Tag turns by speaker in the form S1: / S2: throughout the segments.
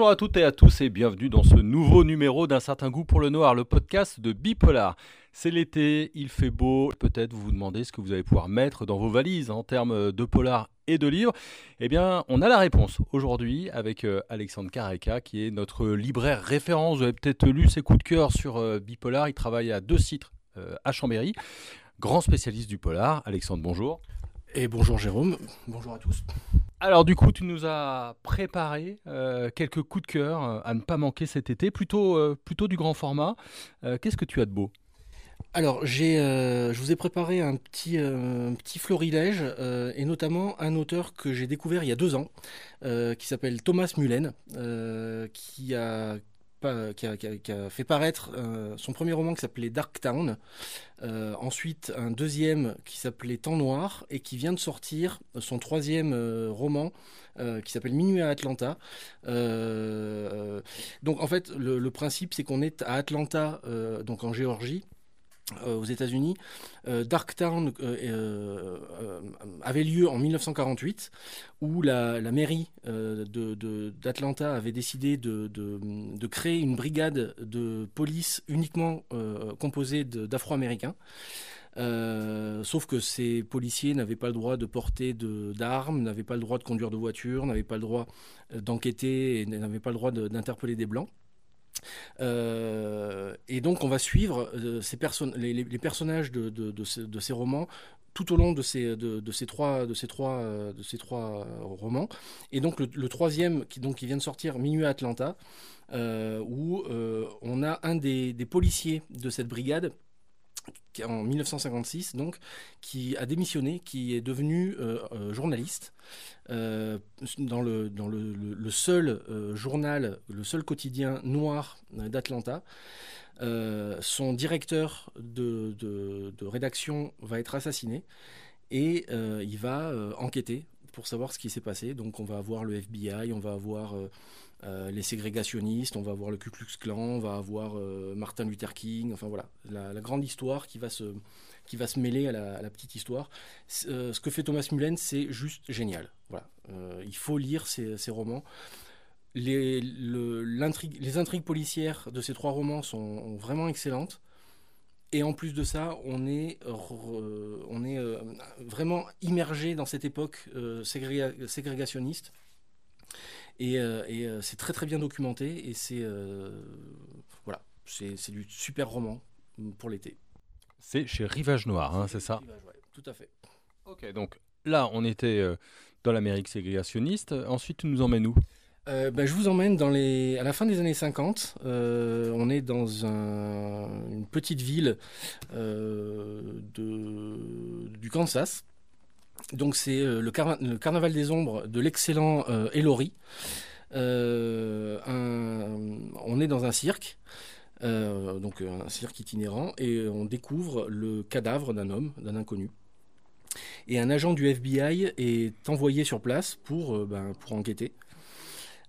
S1: Bonjour à toutes et à tous et bienvenue dans ce nouveau numéro d'un certain goût pour le noir, le podcast de Bipolar. C'est l'été, il fait beau, peut-être vous vous demandez ce que vous allez pouvoir mettre dans vos valises en termes de polar et de livres. Eh bien, on a la réponse aujourd'hui avec euh, Alexandre Kareka qui est notre libraire référence. Vous avez peut-être lu ses coups de cœur sur euh, Bipolar, il travaille à deux sites euh, à Chambéry. Grand spécialiste du polar. Alexandre, bonjour.
S2: Et bonjour Jérôme, bonjour à tous.
S1: Alors du coup, tu nous as préparé euh, quelques coups de cœur euh, à ne pas manquer cet été, plutôt, euh, du grand format. Qu'est-ce que tu as de beau?
S2: Alors, j'ai, je vous ai préparé un petit, petit florilège, et notamment un auteur que j'ai découvert il y a deux ans, qui s'appelle Thomas Mullen, qui a qui a, fait paraître euh, son premier roman qui s'appelait Dark Town, euh, ensuite un deuxième qui s'appelait Temps Noir, et qui vient de sortir son troisième euh, roman qui s'appelle Minuit à Atlanta. donc en fait, le principe c'est qu'on est à Atlanta, donc en Géorgie. Euh, aux États-Unis. Euh, Darktown euh, avait lieu en 1948, où la, mairie d'Atlanta avait décidé de, créer une brigade de police uniquement composée d'Afro-Américains. sauf que ces policiers n'avaient pas le droit de porter d'armes, n'avaient pas le droit de conduire de voiture, n'avaient pas le droit d'enquêter et n'avaient pas le droit d'interpeller des blancs. Euh, et donc on va suivre euh, les, personnages de, ces romans tout au long de ces, trois, de ces trois, trois romans. Et donc le, troisième qui, vient de sortir, Minuit à Atlanta, euh, où on a un des, policiers de cette brigade en 1956, donc, qui a démissionné, qui est devenu euh, euh, journaliste euh, dans, le, dans le, seul journal, le seul quotidien noir d'Atlanta. son directeur de, de, rédaction va être assassiné et il va enquêter pour savoir ce qui s'est passé. Donc on va avoir le FBI, on va avoir euh, les ségrégationnistes, on va avoir le Ku Klux Klan, on va avoir euh, Martin Luther King, enfin voilà, la, grande histoire qui va se, qui va se mêler à la, petite histoire. Euh, ce que fait Thomas Mullen, c'est juste génial. Voilà. il faut lire ces, romans. Les, les, intrigues policières de ces trois romans sont vraiment excellentes. Et en plus de ça, on est, on est vraiment immergé dans cette époque ségrégationniste. Et, euh, euh, c'est très très bien documenté et c'est euh, voilà, c'est du super roman pour l'été.
S1: C'est chez Rivage Noir, hein, c'est ça?
S2: Tout à fait.
S1: Ok, donc là on était dans l'Amérique ségrégationniste. Ensuite, tu nous emmènes où?
S2: Ben, je vous emmène dans les... à la fin des années 50. on est dans une petite ville de... du Kansas donc c'est euh, le, Carnaval des Ombres de l'excellent euh. Euh, on est dans un cirque, donc un cirque itinérant, et on découvre le cadavre d'un homme, d'un inconnu. Et un agent du FBI est envoyé sur place pour, ben, pour enquêter.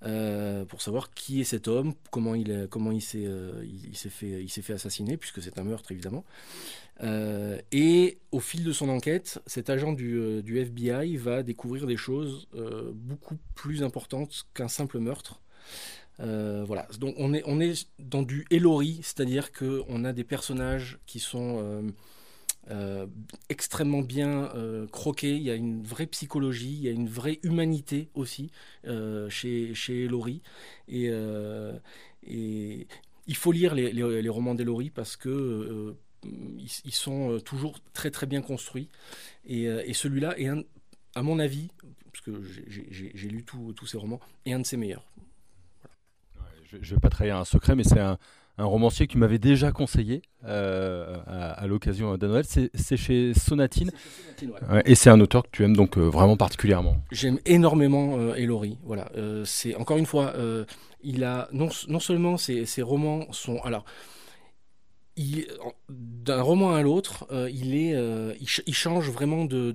S2: Pour savoir qui est cet homme, comment il, comment il s'est, il, s'est fait, il s'est fait assassiner, puisque c'est un meurtre évidemment. Euh, et au fil de son enquête, cet agent du, euh, FBI va découvrir des choses euh, beaucoup plus importantes qu'un simple meurtre. voilà, donc on est, on est dans du Elori, c'est-à-dire qu'on a des personnages qui sont extrêmement bien croqués, il y a une vraie psychologie, il y a une vraie humanité aussi chez, chez Elori. Et, il faut lire les, romans d'Elori parce que ils, sont euh, toujours très très bien construits. Et, euh, celui-là est, à mon avis, parce que j'ai lu tous ces romans, est un de ses meilleurs.
S1: je ne vais pas trahir un secret, mais c'est un, romancier qui m'avait déjà conseillé euh, à, l'occasion de Noël. C'est chez Sonatine. et c'est un auteur que tu aimes donc vraiment particulièrement.
S2: J'aime énormément Elori. Voilà. c'est encore une fois, il a non, non seulement ses, ses romans sont alors d'un roman à l'autre, euh, euh, il, change vraiment de,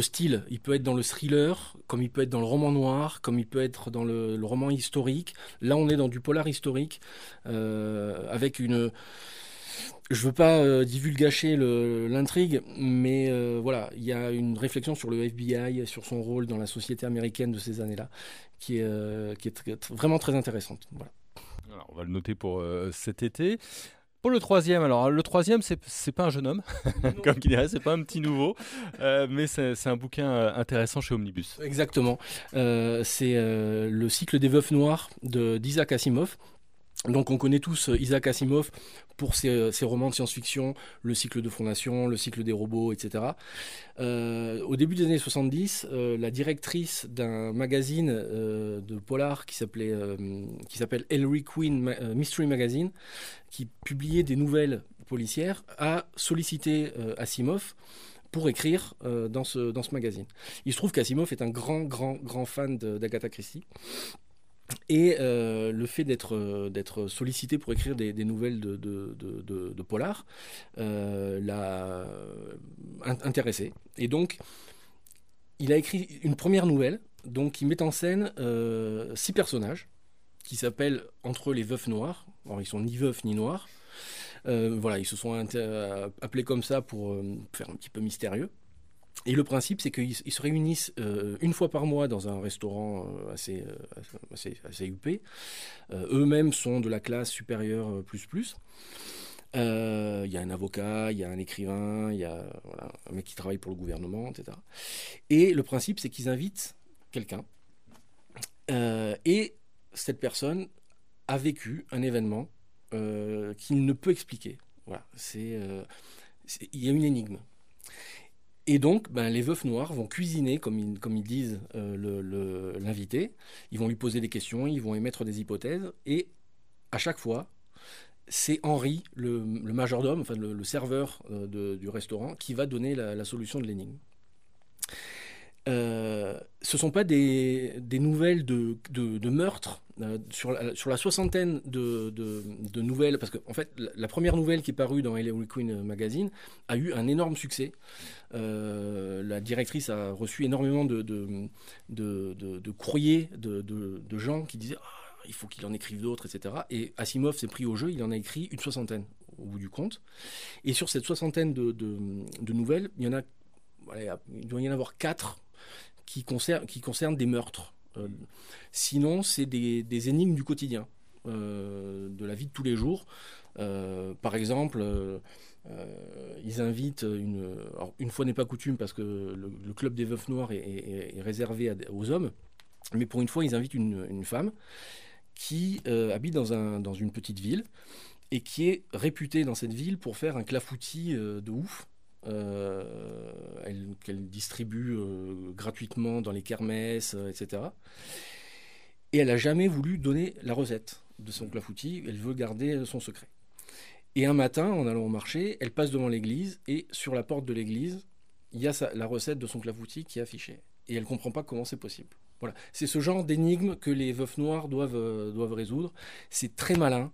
S2: style. Il peut être dans le thriller, comme il peut être dans le roman noir, comme il peut être dans le, roman historique. Là, on est dans du polar historique, euh, avec une, je veux pas euh, l'intrigue, mais euh, voilà, il y a une réflexion sur le FBI, sur son rôle dans la société américaine de ces années-là, qui est, vraiment très intéressante.
S1: On va le noter pour cet été. Pour le troisième, alors le troisième, c'est pas un jeune homme, comme il dirait, c'est pas un petit nouveau, mais c'est un bouquin intéressant chez Omnibus.
S2: Exactement. c'est le cycle des veufs noires d'Isaac Asimov. Donc on connaît tous euh, Isaac Asimov pour ses, romans de science-fiction, le cycle de fondation, le cycle des robots, etc. Euh, au début des années 70, euh, la directrice d'un magazine de polar qui s'appelait s'appelle Queen Mystery Magazine, qui publiait des nouvelles policières, a sollicité Asimov pour écrire dans, ce, dans ce magazine. Il se trouve qu'Asimov est un grand, grand, grand fan d'Agatha Christie. Et euh, le fait d'être euh, d'être sollicité pour écrire des, nouvelles de, polar euh, l'a intéressé. Et donc, il a écrit une première nouvelle, donc il met en scène six personnages qui s'appellent entre les veufs noirs. Alors, ils sont ni veufs ni noirs. voilà, ils se sont appelés comme ça pour faire un petit peu mystérieux. Et le principe, c'est qu'ils se réunissent euh, une fois par mois dans un restaurant euh, assez, euh, assez, assez, huppé. Eux-mêmes sont de la classe supérieure plus plus. Il y a un avocat, il y a un écrivain, il y a un mec qui travaille pour le gouvernement, etc. Et le principe, c'est qu'ils invitent quelqu'un. et cette personne a vécu un événement qu'il ne peut expliquer. Voilà, c'est, il y a une énigme. Et donc, ben, les veufs noirs vont cuisiner, comme ils, comme ils disent euh, l'invité. Ils vont lui poser des questions, ils vont émettre des hypothèses. Et à chaque fois, c'est Henri, le, majordome, enfin le, serveur euh, du restaurant, qui va donner la solution de l'énigme. Euh, ce sont pas des, nouvelles de, de, meurtres. Euh, sur, la, soixantaine de, nouvelles, parce qu'en en fait, la, première nouvelle qui est parue dans L.A. Queen Magazine a eu un énorme succès. Euh, la directrice a reçu énormément de, de, courriers de, gens qui disaient ah, il faut qu'il en écrive d'autres, etc. Et Asimov s'est pris au jeu, il en a écrit une soixantaine au bout du compte. Et sur cette soixantaine de, nouvelles, il y en a, il doit y en avoir quatre qui concernent, des meurtres. Euh, sinon, c'est des, énigmes du quotidien, euh, de la vie de tous les jours. Euh, par exemple, ils invitent une. une fois n'est pas coutume parce que le, club des veufs noirs est, réservé aux hommes, mais pour une fois, ils invitent une, femme qui habite dans, dans une petite ville et qui est réputée dans cette ville pour faire un clafoutis de ouf. Euh, qu'elle distribue euh, gratuitement dans les kermesses, euh, etc. Et elle n'a jamais voulu donner la recette de son clafoutis, elle veut garder son secret. Et un matin, en allant au marché, elle passe devant l'église et sur la porte de l'église, il y a la recette de son clafoutis qui est affichée. Et elle ne comprend pas comment c'est possible. Voilà. C'est ce genre d'énigme que les veufs noirs doivent, doivent résoudre. C'est très malin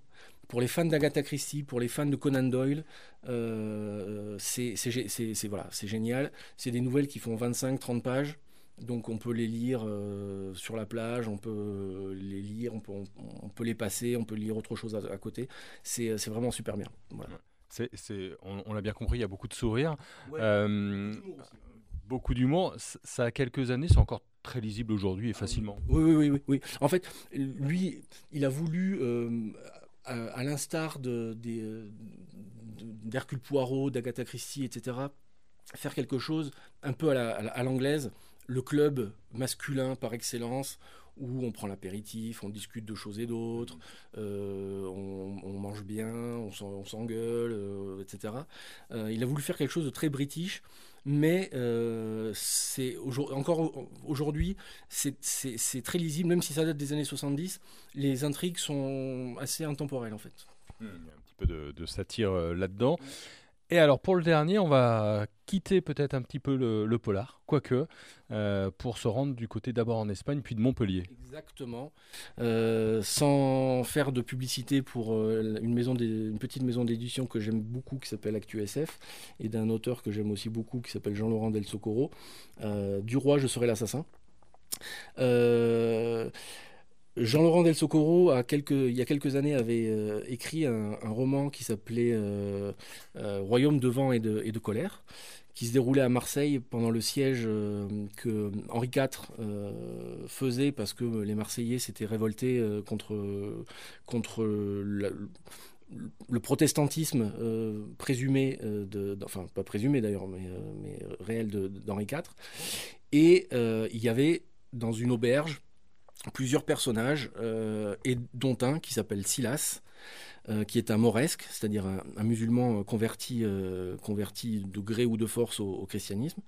S2: pour les fans d'Agatha Christie, pour les fans de Conan Doyle, euh, c'est voilà, génial. C'est des nouvelles qui font 25-30 pages. Donc on peut les lire euh, sur la plage, on peut les lire, on peut, on, peut, les passer, on peut lire autre chose à, côté. C'est vraiment super bien.
S1: On, l'a bien compris, il y a beaucoup de sourires. Euh, beaucoup d'humour. Ça a quelques années, c'est encore très lisible aujourd'hui et ah facilement.
S2: Oui, oui, oui, oui, En fait, lui, il a voulu à, l'instar d'Hercule Poirot, d'Agatha Christie, etc., faire quelque chose un peu à l'anglaise, le club masculin par excellence, où on prend l'apéritif, on discute de choses et d'autres, euh, on, mange bien, on s'engueule, euh, etc. Euh, il a voulu faire quelque chose de très british, mais c'est encore aujourd'hui, c'est très lisible, même si ça date des années 70, les intrigues sont assez intemporelles en fait.
S1: Hmm, il y a un petit peu de, de satire là-dedans. Et alors pour le dernier, on va quitter peut-être un petit peu le, polar, quoique, euh, pour se rendre du côté d'abord en Espagne, puis de Montpellier.
S2: Exactement. Euh, sans faire de publicité pour euh, une, une petite maison d'édition que j'aime beaucoup, qui s'appelle ActuSF, et d'un auteur que j'aime aussi beaucoup, qui s'appelle Jean-Laurent Del Socorro, Du roi, je serai l'assassin. Jean-Laurent Del Socorro, il y a quelques années, avait écrit un, roman qui s'appelait Royaume de vent et de, colère, qui se déroulait à Marseille pendant le siège euh, que Henri IV euh, faisait parce que les Marseillais s'étaient révoltés euh, contre, le protestantisme présumé, de, enfin pas présumé d'ailleurs, mais réel d'Henri IV. Et il y avait dans une auberge plusieurs personnages, et dont un qui s'appelle Silas, euh, qui est un moresque, c'est-à-dire un, musulman converti, euh, converti de gré ou de force au, christianisme.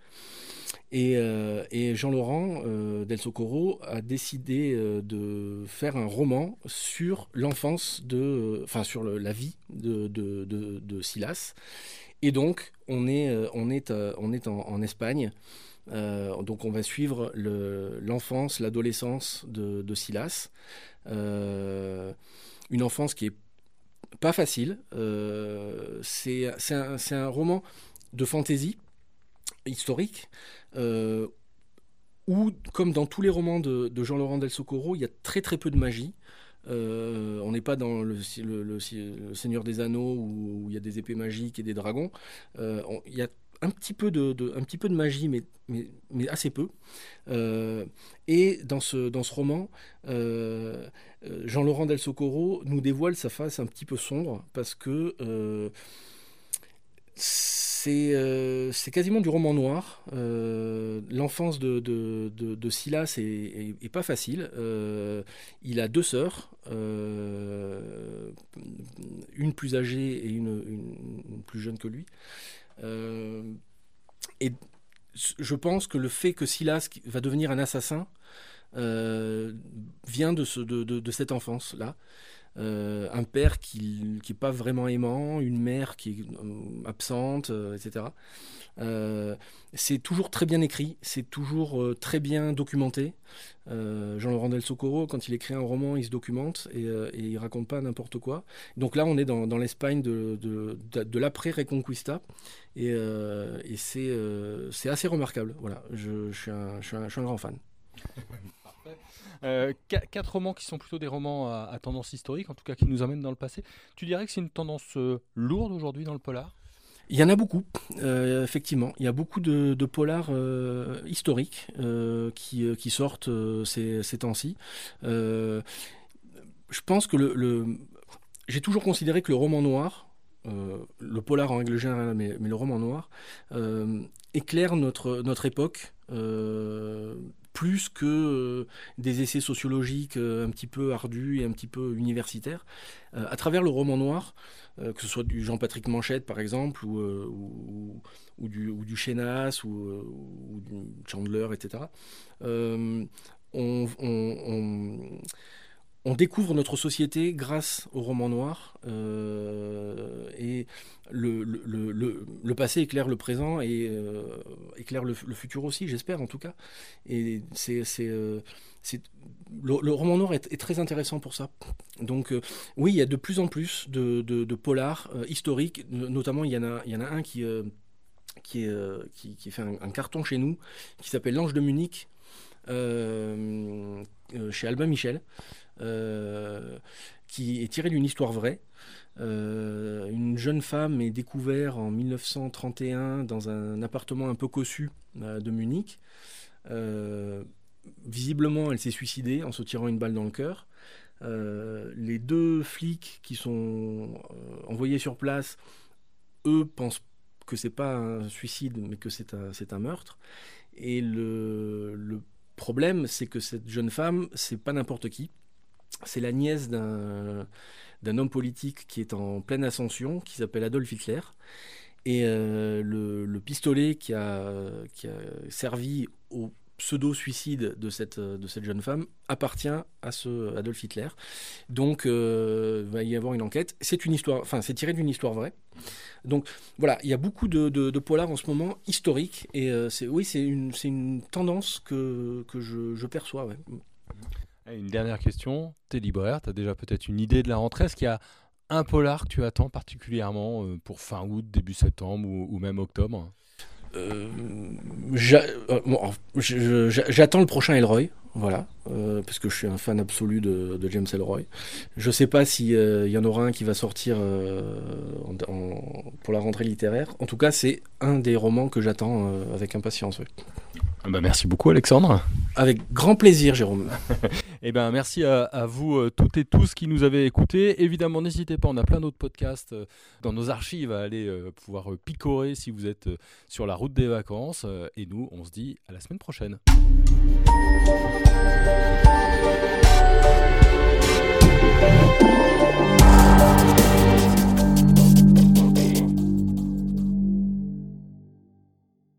S2: Et, euh, Jean-Laurent Del Socorro a décidé de faire un roman sur l'enfance de, enfin sur la vie de, de, Silas. Et donc on est, on est, on est en, Espagne. Donc on va suivre l'enfance, l'adolescence de, Silas. une enfance qui est pas facile. Euh, c'est un, roman de fantaisie historique euh, où, comme dans tous les romans de, Jean-Laurent Del Socorro, il y a très très peu de magie. Euh, on n'est pas dans le, Seigneur des Anneaux où, il y a des épées magiques et des dragons. il y a un petit peu de, magie, mais, assez peu. Euh, et dans ce, roman, euh, euh, Jean-Laurent Del Socorro nous dévoile sa face un petit peu sombre parce que c'est quasiment du roman noir. L'enfance de, de, Silas est, pas facile. il a deux sœurs, une plus âgée et une plus jeune que lui. Euh, et je pense que le fait que Silas va devenir un assassin euh, vient de, ce, de, de, cette enfance-là. Euh, un père qui n'est pas vraiment aimant, une mère qui est absente, etc. Euh, c'est toujours très bien écrit, c'est toujours euh, très bien documenté. Euh, Jean-Laurent Del Socorro, quand il écrit un roman, il se documente et, et il raconte pas n'importe quoi. Donc là, on est dans, l'Espagne de, de, l'après-Reconquista et, et c'est assez remarquable. Voilà, je, suis un, je, suis un, grand fan.
S1: quatre romans qui sont plutôt des romans à, tendance historique, en tout cas qui nous amènent dans le passé. Tu dirais que c'est une tendance lourde aujourd'hui dans le polar?
S2: Il y en a beaucoup, euh, effectivement. Il y a beaucoup de, polars euh, historiques euh, qui, sortent ces, temps-ci. je pense que le, j'ai toujours considéré que le roman noir, le polar en règle générale, mais, mais le roman noir, éclaire notre, notre époque plus que des essais sociologiques un petit peu ardus et un petit peu universitaires. à travers le roman noir, euh, que ce soit du Jean-Patrick Manchette par exemple, ou, euh, du, ou du Chenas, ou, euh, Chandler, etc. on, découvre notre société grâce au roman noir et le, passé éclaire le présent et éclaire le, futur aussi, j'espère en tout cas. Et c'est le, roman noir est, très intéressant pour ça. Donc euh, oui, il y a de plus en plus de, polars euh, historiques, notamment il y en a, un qui, euh, fait un, carton chez nous, qui s'appelle L'Ange de Munich, chez Albin Michel, qui est tiré d'une histoire vraie. une jeune femme est découverte en 1931 dans un appartement un peu cossu de Munich visiblement, elle s'est suicidée en se tirant une balle dans le cœur. Euh, les deux flics qui sont euh, envoyés sur place, eux pensent que c'est pas un suicide, mais que c'est un, un, meurtre. Et le, le problème, c'est que cette jeune femme, c'est pas n'importe qui. C'est la nièce d'un homme politique qui est en pleine ascension, qui s'appelle Adolf Hitler. Et euh, le, le, pistolet qui a, servi au pseudo-suicide de cette, jeune femme appartient à ce Adolf Hitler. Donc, euh, il va y avoir une enquête. C'est une histoire, enfin, c'est tiré d'une histoire vraie. Donc, voilà, il y a beaucoup de, de, polars en ce moment historiques. Et euh, c'est, oui, c'est une, tendance que, je perçois.
S1: Une dernière question. Tu es libraire, tu as déjà peut-être une idée de la rentrée? Est-ce qu'il y a un polar que tu attends particulièrement euh, pour fin août, début septembre ou, ou même octobre?
S2: J'attends le prochain Elroy. Voilà, euh, parce que je suis un fan absolu de, James Elroy. Je ne sais pas s'il euh, y en aura un qui va sortir euh, pour la rentrée littéraire. En tout cas, c'est un des romans que j'attends avec impatience.
S1: Ah bah, merci beaucoup, Alexandre.
S2: Avec grand plaisir, Jérôme.
S1: eh ben, merci à, vous euh, toutes et tous qui nous avez écoutés. Évidemment, n'hésitez pas, on a plein d'autres podcasts euh, dans nos archives à aller euh, pouvoir picorer si vous êtes sur la route des vacances. Et nous, on se dit à la semaine prochaine.